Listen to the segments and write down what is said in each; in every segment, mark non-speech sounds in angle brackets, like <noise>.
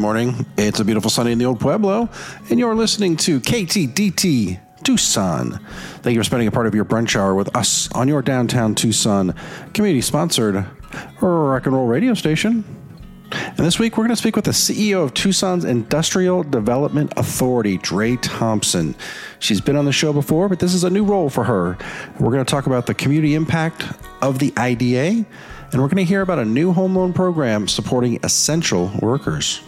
Morning. It's a beautiful Sunday in the Old Pueblo, and you're listening to KTDT Tucson. Thank you for spending a part of your brunch hour with us on your downtown Tucson community sponsored rock and roll radio station. And this week, we're going to speak with the CEO of Tucson's Industrial Development Authority, Dre Thompson. She's been on the show before, but this is a new role for her. We're going to talk about the community impact of the IDA, and we're going to hear about a new home loan program supporting essential workers.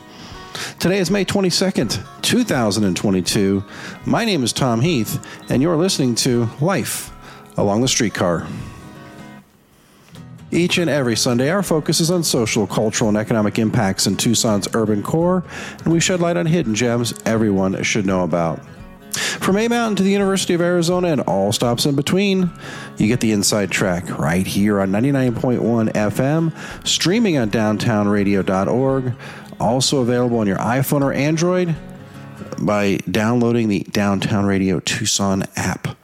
Today is May 22nd, 2022. My name is Tom Heath, and you're listening to Life Along the Streetcar. Each and every Sunday, our focus is on social, cultural, and economic impacts in Tucson's urban core, and we shed light on hidden gems everyone should know about. From A Mountain to the University of Arizona and all stops in between, you get the inside track right here on 99.1 FM, streaming on downtownradio.org, also available on your iPhone or Android by downloading the Downtown Radio Tucson app.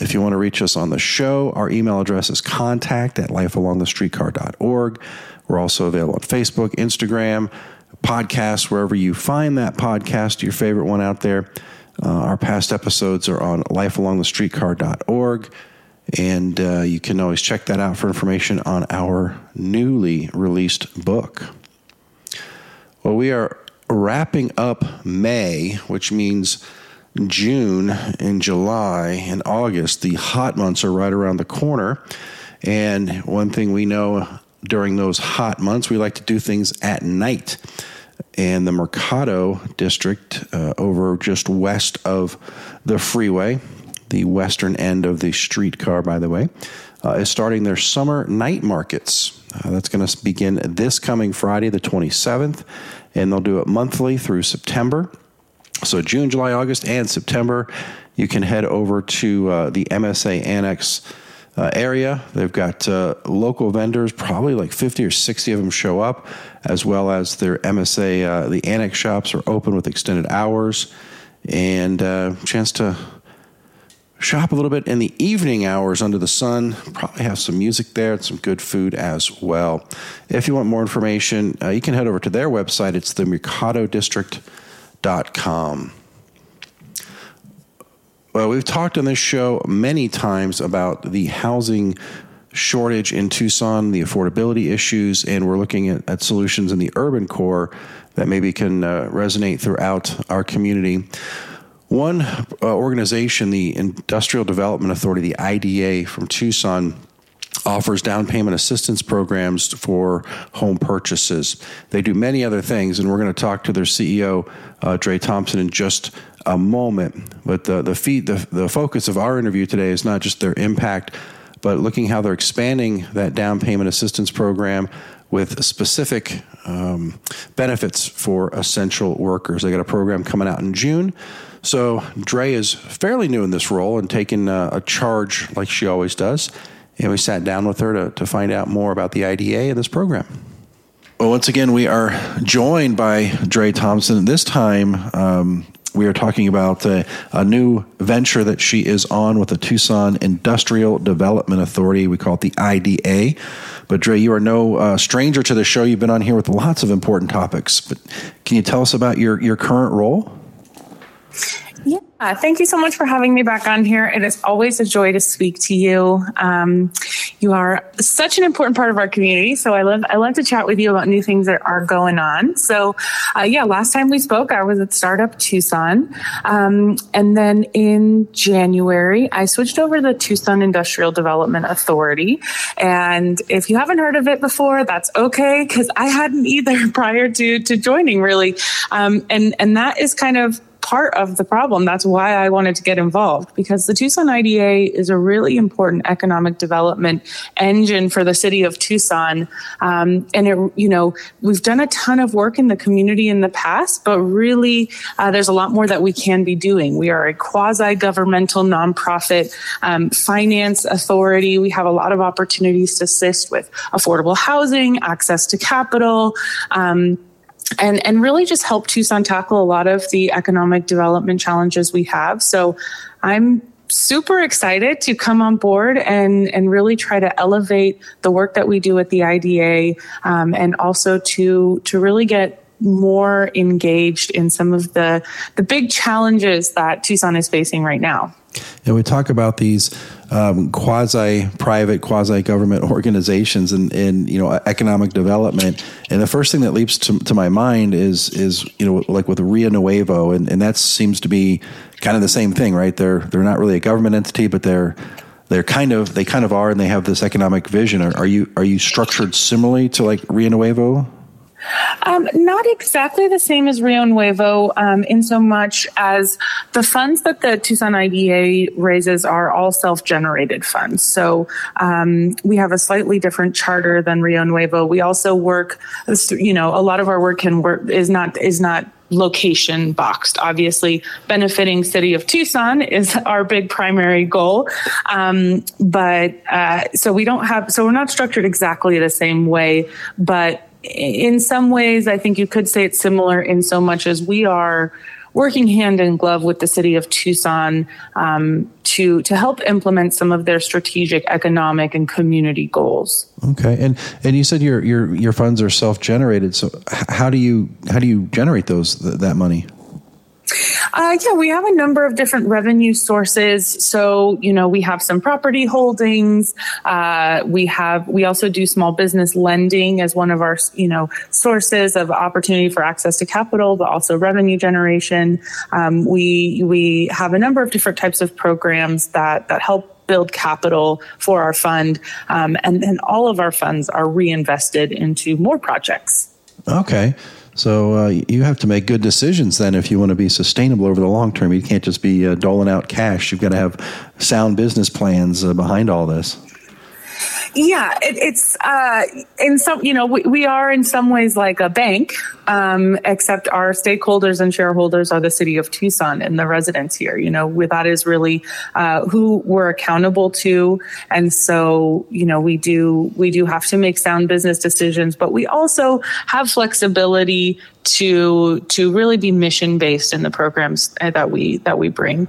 If you want to reach us on the show, our email address is contact at lifealongthestreetcar.org. We're also available on Facebook, Instagram, podcasts, wherever you find that podcast, your favorite one out there. Uh, our past episodes are on lifealongthestreetcar.org. And uh, you can always check that out for information on our newly released book. Well, we are wrapping up May, which means June and July and August, the hot months are right around the corner. And one thing we know during those hot months, we like to do things at night. And the Mercado district, uh, over just west of the freeway, the western end of the streetcar, by the way, uh, is starting their summer night markets. Uh, that's going to begin this coming Friday, the 27th, and they'll do it monthly through September. So, June, July, August, and September, you can head over to uh, the MSA Annex uh, area. They've got uh, local vendors, probably like 50 or 60 of them show up, as well as their MSA, uh, the Annex shops are open with extended hours and uh, chance to shop a little bit in the evening hours under the sun. Probably have some music there and some good food as well. If you want more information, uh, you can head over to their website. It's the Mercado com. Well, we've talked on this show many times about the housing shortage in Tucson, the affordability issues, and we're looking at, at solutions in the urban core that maybe can uh, resonate throughout our community. One uh, organization, the Industrial Development Authority, the IDA from Tucson, offers down payment assistance programs for home purchases. They do many other things, and we're going to talk to their CEO, uh, Dre Thompson, in just a moment. But the the, feed, the the focus of our interview today is not just their impact, but looking how they're expanding that down payment assistance program with specific um, benefits for essential workers. They got a program coming out in June. So Dre is fairly new in this role and taking uh, a charge like she always does and we sat down with her to, to find out more about the IDA and this program. Well, once again, we are joined by Dre Thompson. This time, um, we are talking about a, a, new venture that she is on with the Tucson Industrial Development Authority. We call it the IDA. But Dre, you are no uh, stranger to the show. You've been on here with lots of important topics. But can you tell us about your, your current role? Yeah, thank you so much for having me back on here. It is always a joy to speak to you. Um, you are such an important part of our community, so I love I love to chat with you about new things that are going on. So, uh, yeah, last time we spoke, I was at Startup Tucson, um, and then in January, I switched over to the Tucson Industrial Development Authority. And if you haven't heard of it before, that's okay because I hadn't either <laughs> prior to to joining really, um, and and that is kind of part of the problem. That's why I wanted to get involved because the Tucson IDA is a really important economic development engine for the city of Tucson. Um, and it, you know, we've done a ton of work in the community in the past, but really uh, there's a lot more that we can be doing. We are a quasi governmental nonprofit um, finance authority. We have a lot of opportunities to assist with affordable housing, access to capital. Um, and and really just help Tucson tackle a lot of the economic development challenges we have. So I'm super excited to come on board and and really try to elevate the work that we do at the IDA um, and also to to really get more engaged in some of the the big challenges that Tucson is facing right now. And we talk about these um, quasi-private, quasi-government <laughs> organizations and, and you know economic development. And the first thing that leaps to, to my mind is is you know like with Rio Nuevo, and, and that seems to be kind of the same thing, right? They're they're not really a government entity, but they're they're kind of they kind of are, and they have this economic vision. Are, are you are you structured similarly to like Rio Nuevo? Um, not exactly the same as Rio Nuevo, um, in so much as the funds that the Tucson IDA raises are all self-generated funds. So um, we have a slightly different charter than Rio Nuevo. We also work, you know, a lot of our work can work is not is not location boxed. Obviously, benefiting city of Tucson is our big primary goal. Um, but uh, so we don't have, so we're not structured exactly the same way, but in some ways, I think you could say it's similar in so much as we are working hand in glove with the city of Tucson um, to to help implement some of their strategic economic and community goals. Okay, and and you said your your your funds are self generated. So how do you how do you generate those that money? Uh, yeah, we have a number of different revenue sources. So, you know, we have some property holdings. Uh, we have, we also do small business lending as one of our, you know, sources of opportunity for access to capital, but also revenue generation. Um, we, we have a number of different types of programs that, that help build capital for our fund. Um, and then all of our funds are reinvested into more projects. Okay. So uh, you have to make good decisions then if you want to be sustainable over the long term. You can't just be uh, doling out cash. You've got to have sound business plans uh, behind all this. Yeah, it, it's uh, in some, you know, we, we are in some ways like a bank, um, except our stakeholders and shareholders are the city of Tucson and the residents here. You know, that is really uh, who we're accountable to, and so you know, we do we do have to make sound business decisions, but we also have flexibility to to really be mission based in the programs that we that we bring.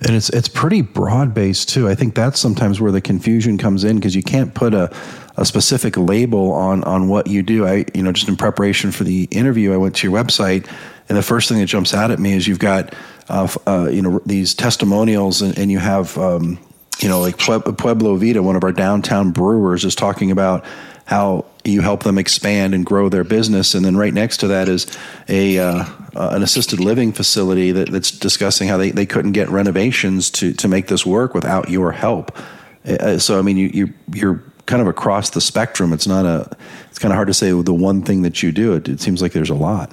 And it's it's pretty broad based too. I think that's sometimes where the confusion comes in because you can't put a, a specific label on on what you do. I you know just in preparation for the interview, I went to your website, and the first thing that jumps out at me is you've got uh, uh, you know these testimonials, and, and you have um, you know like Pueblo Vida, one of our downtown brewers, is talking about how you help them expand and grow their business, and then right next to that is a uh, uh, an assisted living facility that, that's discussing how they, they couldn't get renovations to to make this work without your help. Uh, so I mean, you you you're kind of across the spectrum. It's not a. It's kind of hard to say the one thing that you do. It, it seems like there's a lot.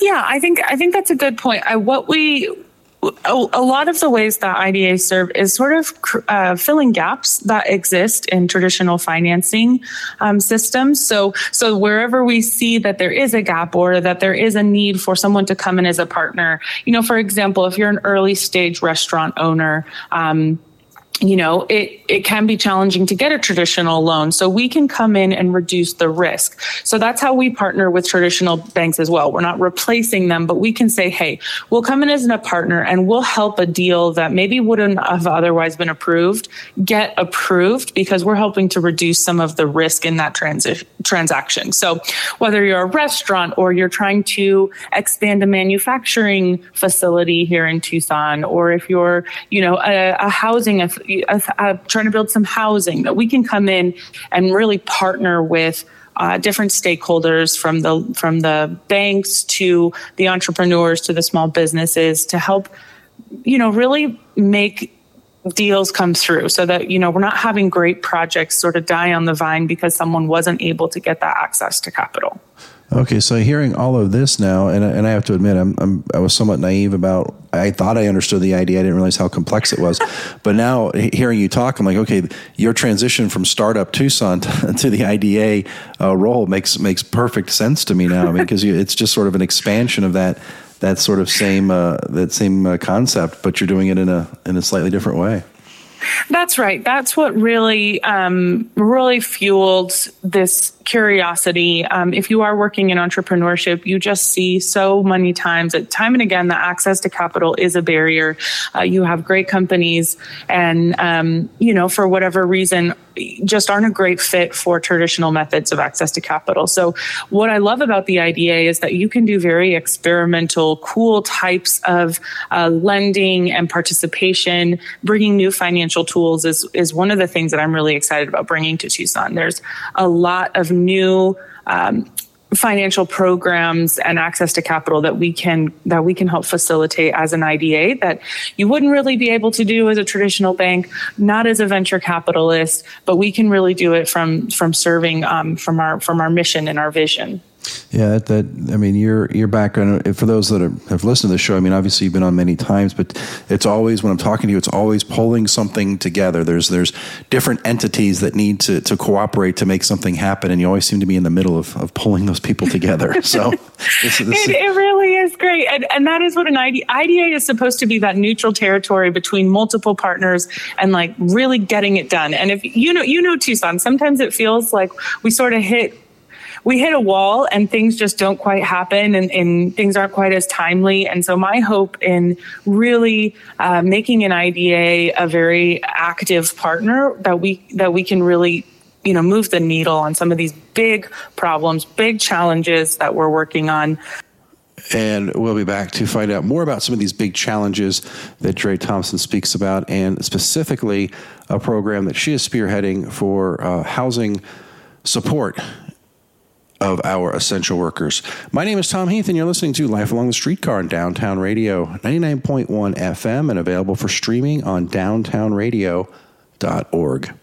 Yeah, I think I think that's a good point. I, what we a, lot of the ways that IDA serve is sort of uh, filling gaps that exist in traditional financing um, systems. So, so wherever we see that there is a gap or that there is a need for someone to come in as a partner, you know, for example, if you're an early stage restaurant owner, um, you know, it, it can be challenging to get a traditional loan. So we can come in and reduce the risk. So that's how we partner with traditional banks as well. We're not replacing them, but we can say, hey, we'll come in as a partner and we'll help a deal that maybe wouldn't have otherwise been approved get approved because we're helping to reduce some of the risk in that transi- transaction. So whether you're a restaurant or you're trying to expand a manufacturing facility here in Tucson, or if you're, you know, a, a housing uh, uh, trying to build some housing that we can come in and really partner with uh, different stakeholders from the from the banks to the entrepreneurs to the small businesses to help you know really make deals come through so that you know we're not having great projects sort of die on the vine because someone wasn't able to get that access to capital Okay, so hearing all of this now, and, and I have to admit, I'm, I'm, i was somewhat naive about. I thought I understood the idea. I didn't realize how complex it was. <laughs> but now hearing you talk, I'm like, okay, your transition from startup Tucson to, <laughs> to the IDA uh, role makes makes perfect sense to me now. I <laughs> mean, because it's just sort of an expansion of that that sort of same uh, that same uh, concept, but you're doing it in a in a slightly different way. That's right. That's what really, um, really fueled this curiosity. Um, if you are working in entrepreneurship, you just see so many times, that time and again, the access to capital is a barrier. Uh, you have great companies, and um, you know, for whatever reason, just aren't a great fit for traditional methods of access to capital. So what I love about the IDA is that you can do very experimental, cool types of uh, lending and participation. Bringing new financial tools is is one of the things that I'm really excited about bringing to Tucson. There's a lot of new um, financial programs and access to capital that we can that we can help facilitate as an IDA that you wouldn't really be able to do as a traditional bank, not as a venture capitalist, but we can really do it from from serving um, from our from our mission and our vision. Yeah, that, that, I mean, your your background. For those that are, have listened to the show, I mean, obviously you've been on many times, but it's always when I'm talking to you, it's always pulling something together. There's there's different entities that need to to cooperate to make something happen, and you always seem to be in the middle of, of pulling those people together. <laughs> So this, this, it, it, really is great, and, and that is what an IDA, IDA is supposed to be that neutral territory between multiple partners and like really getting it done. And if you know you know Tucson, sometimes it feels like we sort of hit we hit a wall and things just don't quite happen and, and things aren't quite as timely. And so my hope in really uh, making an IDA a very active partner that we that we can really you know move the needle on some of these big problems, big challenges that we're working on. And we'll be back to find out more about some of these big challenges that Dre Thompson speaks about, and specifically a program that she is spearheading for uh, housing support of our essential workers. My name is Tom Heath, and you're listening to Life Along the Streetcar on Downtown Radio, 99.1 FM, and available for streaming on downtownradio.org.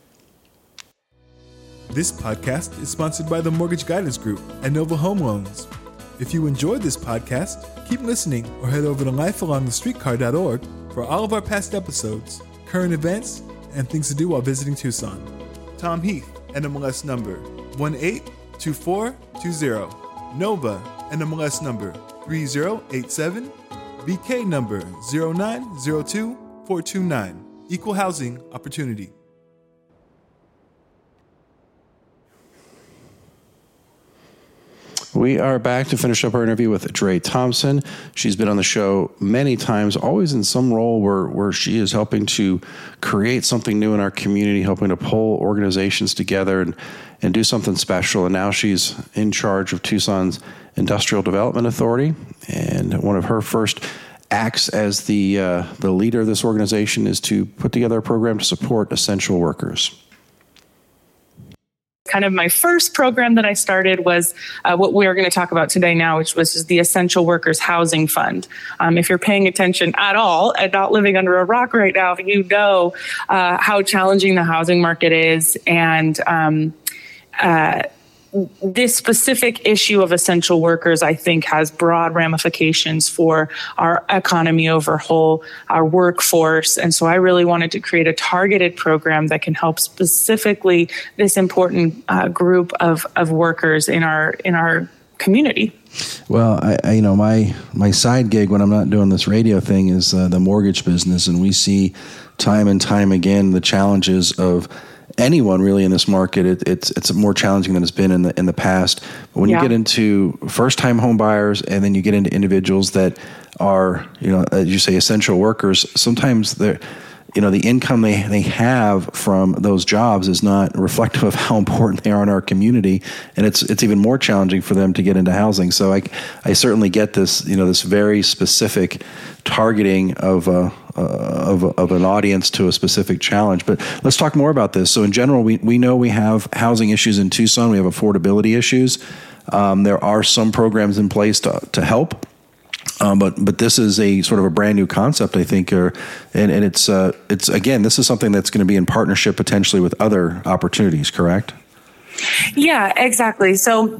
This podcast is sponsored by the Mortgage Guidance Group and Nova Home Loans. If you enjoyed this podcast, keep listening or head over to lifealongthestreetcar.org for all of our past episodes, current events, and things to do while visiting Tucson. Tom Heath, NMLS number 18 2420. NOVA NMLS number 3087. BK number 0902429. Equal Housing Opportunity. We are back to finish up our interview with Dre Thompson. She's been on the show many times, always in some role where, where she is helping to create something new in our community, helping to pull organizations together and, and do something special. And now she's in charge of Tucson's Industrial Development Authority. And one of her first acts as the, uh, the leader of this organization is to put together a program to support essential workers kind of my first program that I started was uh, what we are going to talk about today now, which was the Essential Workers Housing Fund. Um, if you're paying attention at all and not living under a rock right now, you know uh, how challenging the housing market is and um, uh, this specific issue of essential workers, I think, has broad ramifications for our economy overhaul, our workforce. And so I really wanted to create a targeted program that can help specifically this important uh, group of, of workers in our in our community. Well, I, I, you know my my side gig when I'm not doing this radio thing is uh, the mortgage business, and we see time and time again the challenges of anyone really in this market, it, it's it's more challenging than it's been in the in the past. But when yeah. you get into first time home buyers, and then you get into individuals that are you know as you say essential workers, sometimes they're you know the income they, they have from those jobs is not reflective of how important they are in our community. And it's it's even more challenging for them to get into housing. So I, I certainly get this you know this very specific targeting of uh, uh, of, of an audience to a specific challenge. But let's talk more about this. So in general we, we know we have housing issues in Tucson. We have affordability issues. Um, there are some programs in place to, to help um, but but this is a sort of a brand new concept, I think, or, and, and it's uh, it's again, this is something that's going to be in partnership potentially with other opportunities, correct? Yeah, exactly. So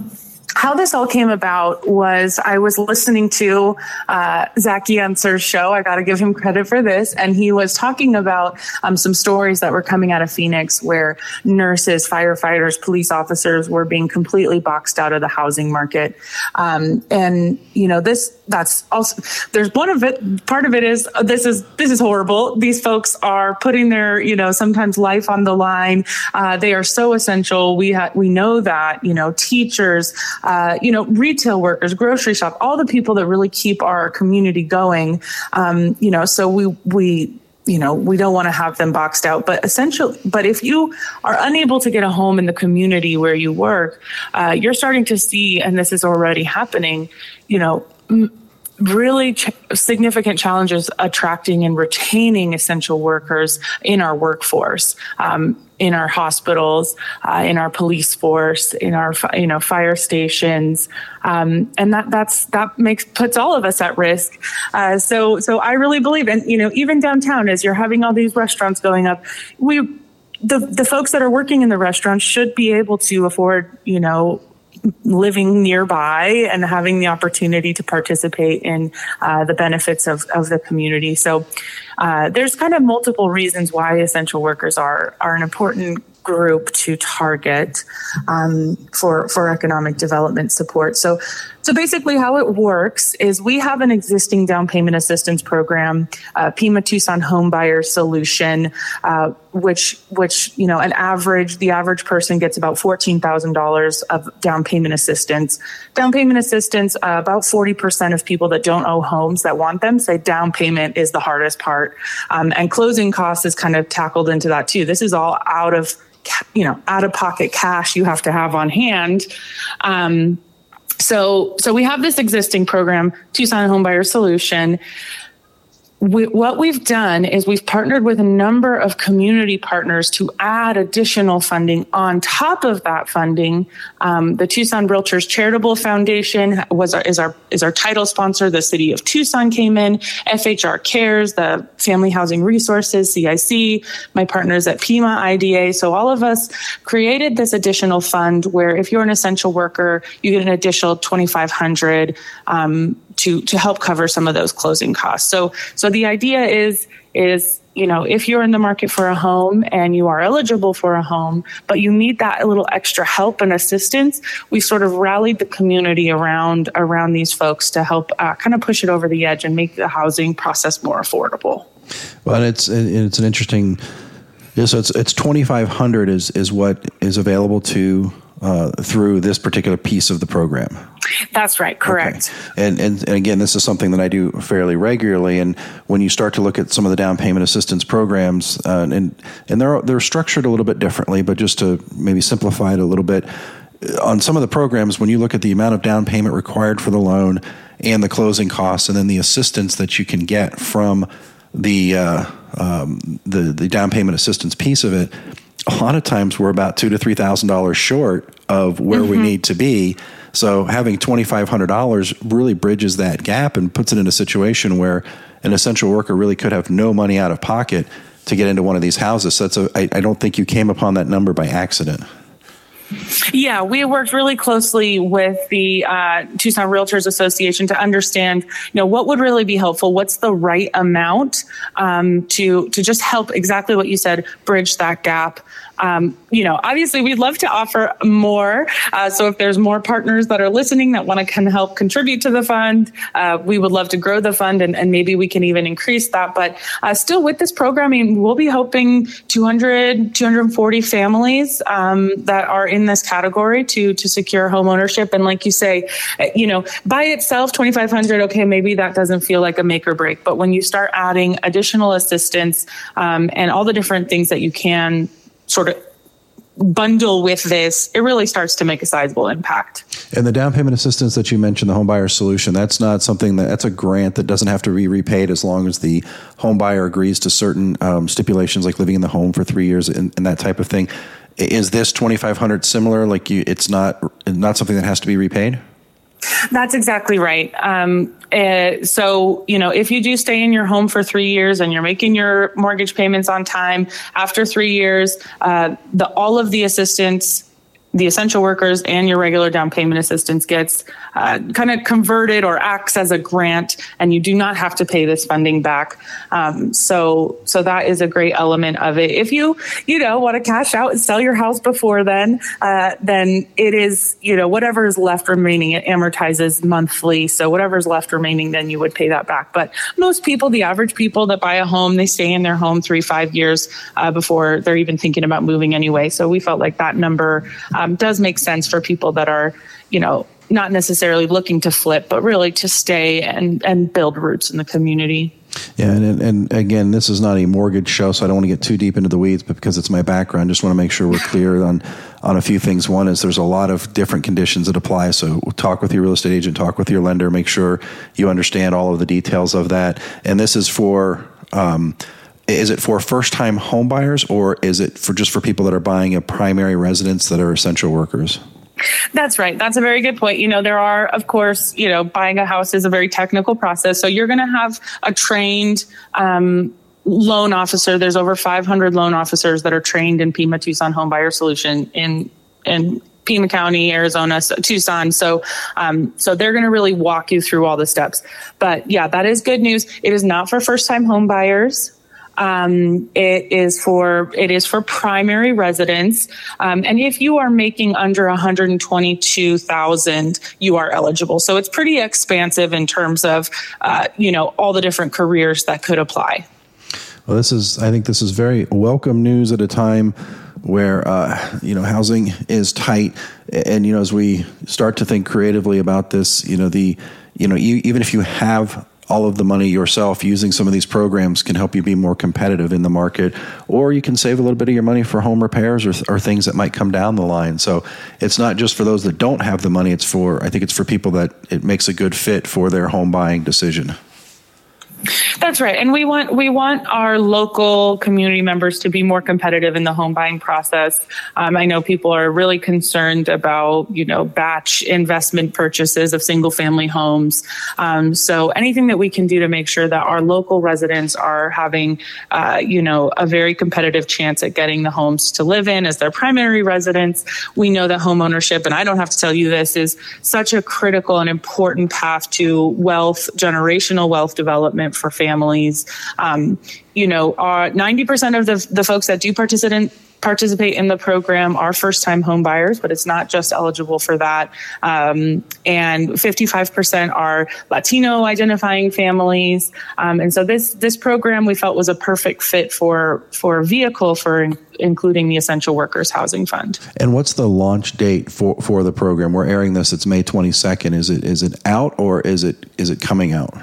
how this all came about was I was listening to uh, Zach Yentzer's show. I got to give him credit for this. And he was talking about um, some stories that were coming out of Phoenix where nurses, firefighters, police officers were being completely boxed out of the housing market. Um, and, you know, this, that's also, there's one of it, part of it is this is, this is horrible. These folks are putting their, you know, sometimes life on the line. Uh, they are so essential. We, ha- we know that, you know, teachers, uh, you know, retail workers, grocery shop, all the people that really keep our community going. Um, you know, so we we you know, we don't want to have them boxed out. But essentially, but if you are unable to get a home in the community where you work, uh, you're starting to see, and this is already happening, you know, really ch- significant challenges attracting and retaining essential workers in our workforce. Um, in our hospitals, uh, in our police force, in our you know fire stations, um, and that that's that makes puts all of us at risk. Uh, so so I really believe, and you know even downtown, as you're having all these restaurants going up, we the the folks that are working in the restaurants should be able to afford you know living nearby and having the opportunity to participate in uh, the benefits of, of the community. So uh, there's kind of multiple reasons why essential workers are are an important group to target um, for for economic development support. So, so basically, how it works is we have an existing down payment assistance program, uh, Pima Tucson Home Buyer Solution, uh, which which you know an average the average person gets about fourteen thousand dollars of down payment assistance. Down payment assistance, uh, about forty percent of people that don't own homes that want them say down payment is the hardest part, um, and closing costs is kind of tackled into that too. This is all out of you know out of pocket cash you have to have on hand um, so so we have this existing program tucson homebuyer solution we, what we've done is we've partnered with a number of community partners to add additional funding on top of that funding. Um, the Tucson Realtors Charitable Foundation was our, is our is our title sponsor. The City of Tucson came in. FHR Cares, the Family Housing Resources, CIC, my partners at Pima IDA. So all of us created this additional fund where if you're an essential worker, you get an additional 2,500. Um, to to help cover some of those closing costs. So so the idea is is you know if you're in the market for a home and you are eligible for a home but you need that little extra help and assistance we sort of rallied the community around around these folks to help uh, kind of push it over the edge and make the housing process more affordable well it's it's an interesting yeah, so it's it's 2500 is is what is available to uh, through this particular piece of the program. That's right, correct. Okay. And, and, and again, this is something that I do fairly regularly. And when you start to look at some of the down payment assistance programs, uh, and and they're they're structured a little bit differently, but just to maybe simplify it a little bit, uh, on some of the programs, when you look at the amount of down payment required for the loan and the closing costs, and then the assistance that you can get from the uh, um, the the down payment assistance piece of it a lot of times we're about two to three thousand dollars short of where mm-hmm. we need to be. So having twenty five hundred dollars really bridges that gap and puts it in a situation where an essential worker really could have no money out of pocket to get into one of these houses. So that's a, I, I don't think you came upon that number by accident. Yeah, we worked really closely with the uh, Tucson Realtors Association to understand, you know, what would really be helpful. What's the right amount um, to to just help exactly what you said, bridge that gap um, you know, obviously we'd love to offer more. Uh, so if there's more partners that are listening that want to can help contribute to the fund, uh, we would love to grow the fund and, and maybe we can even increase that. But uh, still with this programming, we'll be hoping 200, 240 families um, that are in this category to, to secure home ownership. And like you say, you know, by itself, 2,500, okay, maybe that doesn't feel like a make or break. But when you start adding additional assistance um, and all the different things that you can sort of bundle with this, it really starts to make a sizable impact. And the down payment assistance that you mentioned, the home buyer solution, that's not something that that's a grant that doesn't have to be repaid as long as the home buyer agrees to certain um, stipulations like living in the home for three years and, and that type of thing. Is this 2500 similar? Like you, it's not, not something that has to be repaid? That's exactly right. Um, uh, so, you know, if you do stay in your home for three years and you're making your mortgage payments on time, after three years, uh, the all of the assistance the essential workers and your regular down payment assistance gets uh, kind of converted or acts as a grant, and you do not have to pay this funding back. Um, so, so that is a great element of it. If you, you know, want to cash out and sell your house before then, uh, then it is, you know, whatever is left remaining, it amortizes monthly. So whatever is left remaining, then you would pay that back. But most people, the average people that buy a home, they stay in their home three, five years uh, before they're even thinking about moving anyway. So we felt like that number um, does make sense for people that are, you know, not necessarily looking to flip, but really to stay and, and build roots in the community. Yeah, and, and again, this is not a mortgage show, so I don't want to get too deep into the weeds, but because it's my background, just want to make sure we're clear on on a few things. One is there's a lot of different conditions that apply, so talk with your real estate agent, talk with your lender, make sure you understand all of the details of that. And this is for. Um, is it for first time home buyers or is it for just for people that are buying a primary residence that are essential workers? That's right. That's a very good point. You know, there are, of course, you know, buying a house is a very technical process. So you're going to have a trained, um, loan officer. There's over 500 loan officers that are trained in Pima Tucson Home Buyer Solution in in Pima County, Arizona, so Tucson. So, um, so they're going to really walk you through all the steps. But yeah, that is good news. It is not for first time home buyers. Um, it is for it is for primary residents, um, and if you are making under one hundred twenty two thousand, you are eligible. So it's pretty expansive in terms of uh, you know all the different careers that could apply. Well, this is I think this is very welcome news at a time where uh, you know housing is tight, and you know as we start to think creatively about this, you know the you know you, even if you have all of the money yourself using some of these programs can help you be more competitive in the market or you can save a little bit of your money for home repairs or, or, things that might come down the line. So it's not just for those that don't have the money it's for i think it's for people that it makes a good fit for their home buying decision that's right, and we want we want our local community members to be more competitive in the home buying process. Um, I know people are really concerned about you know batch investment purchases of single family homes. Um, so anything that we can do to make sure that our local residents are having uh, you know a very competitive chance at getting the homes to live in as their primary residence. We know that home ownership, and I don't have to tell you this, is such a critical and important path to wealth, generational wealth development for families. Um, you know, are 90% of the, the folks that do participate participate in the program are first time home buyers, but it's not just eligible for that. Um, and 55% are Latino identifying families. Um, and so this, this program we felt was a perfect fit for, for a vehicle for in, including the Essential Workers Housing Fund. And what's the launch date for, for the program? We're airing this, it's May 22nd. Is it, is it out or is it, is it coming out?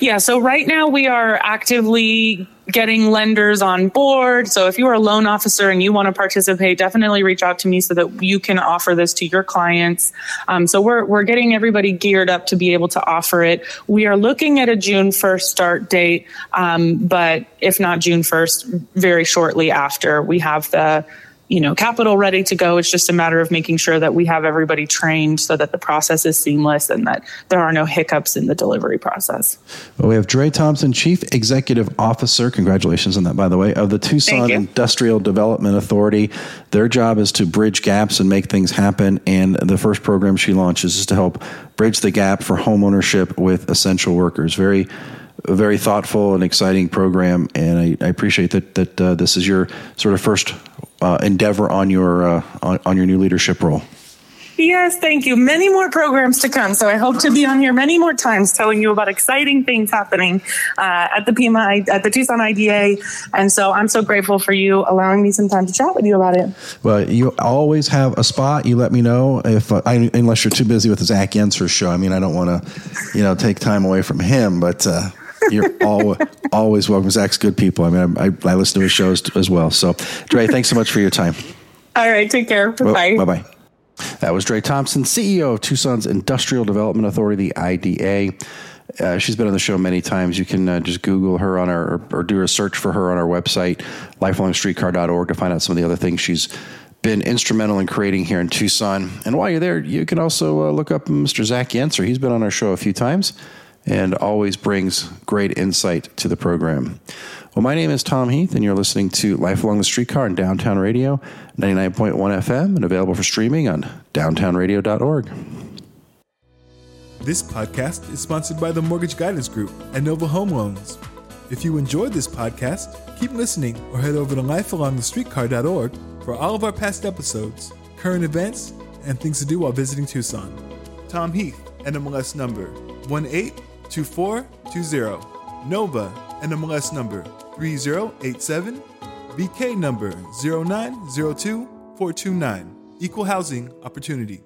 Yeah, so right now we are actively getting lenders on board. So if you are a loan officer and you want to participate, definitely reach out to me so that you can offer this to your clients. Um, so we're we're getting everybody geared up to be able to offer it. We are looking at a June 1st start date, um, but if not June 1st, very shortly after we have the you know, capital ready to go. It's just a matter of making sure that we have everybody trained so that the process is seamless and that there are no hiccups in the delivery process. Well, we have Dre Thompson, Chief Executive Officer. Congratulations on that, by the way, of the Tucson Industrial Development Authority. Their job is to bridge gaps and make things happen. And the first program she launches is to help bridge the gap for homeownership with essential workers. Very a very thoughtful and exciting program, and I, I appreciate that that uh, this is your sort of first uh, endeavor on your uh, on, on your new leadership role. Yes, thank you. Many more programs to come. So I hope to be on here many more times telling you about exciting things happening uh, at the Pima, at the Tucson IDA. And so I'm so grateful for you allowing me some time to chat with you about it. Well, you always have a spot. You let me know if, uh, I, unless you're too busy with the Zach Yentzer show. I mean, I don't want to, you know, take time away from him, but, uh, you're always, always welcome. Zach's good people. I mean, I, I listen to his shows as well. So, Dre, thanks so much for your time. All right. Take care. Bye. Bye bye. That was Dre Thompson, CEO of Tucson's Industrial Development Authority, the IDA. Uh, she's been on the show many times. You can uh, just Google her on our, or, or, do a search for her on our website, lifelongstreetcar.org, to find out some of the other things she's been instrumental in creating here in Tucson. And while you're there, you can also uh, look up Mr. Zach Yentzer. He's been on our show a few times and always brings great insight to the program. Well, my name is Tom Heath, and you're listening to Life Along the Streetcar on Downtown Radio, 99.1 FM, and available for streaming on downtownradio.org. This podcast is sponsored by the Mortgage Guidance Group and Nova Home Loans. If you enjoyed this podcast, keep listening or head over to lifealongthestreetcar.org for all of our past episodes, current events, and things to do while visiting Tucson. Tom Heath, NMLS number 18 2420. Nova NMLS number 3087. BK number 0902429. Equal housing opportunity.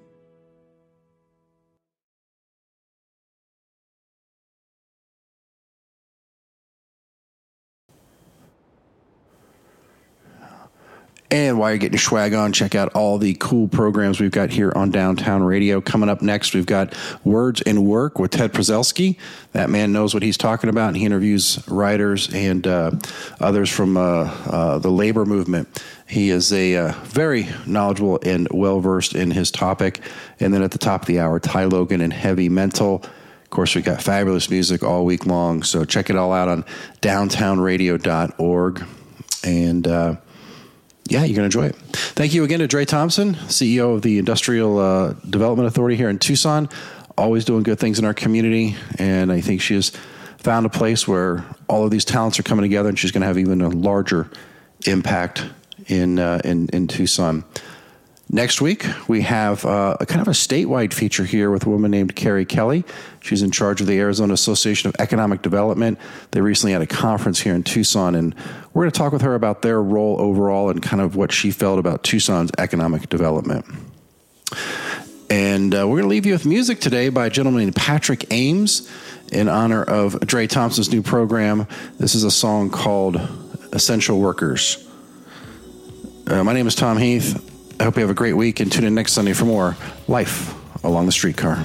And while you're getting swag on, check out all the cool programs we've got here on Downtown Radio. Coming up next, we've got Words and Work with Ted Prezelski. That man knows what he's talking about, and he interviews writers and uh, others from uh, uh, the labor movement. He is a uh, very knowledgeable and well versed in his topic. And then at the top of the hour, Ty Logan and Heavy Mental. Of course, we've got fabulous music all week long. So check it all out on downtownradio.org. And uh, yeah, you're going to enjoy it. Thank you again to Dre Thompson, CEO of the Industrial uh, Development Authority here in Tucson. Always doing good things in our community. And I think she has found a place where all of these talents are coming together and she's going to have even a larger impact in uh, in in Tucson. Next week, we have uh, a kind of a statewide feature here with a woman named Carrie Kelly. She's in charge of the Arizona Association of Economic Development. They recently had a conference here in Tucson, and we're going to talk with her about their role overall and kind of what she felt about Tucson's economic development. And uh, we're going to leave you with music today by a gentleman named Patrick Ames in honor of Dre Thompson's new program. This is a song called Essential Workers. Uh, my name is Tom Heath. I hope you have a great week and tune in next Sunday for more Life Along the Streetcar.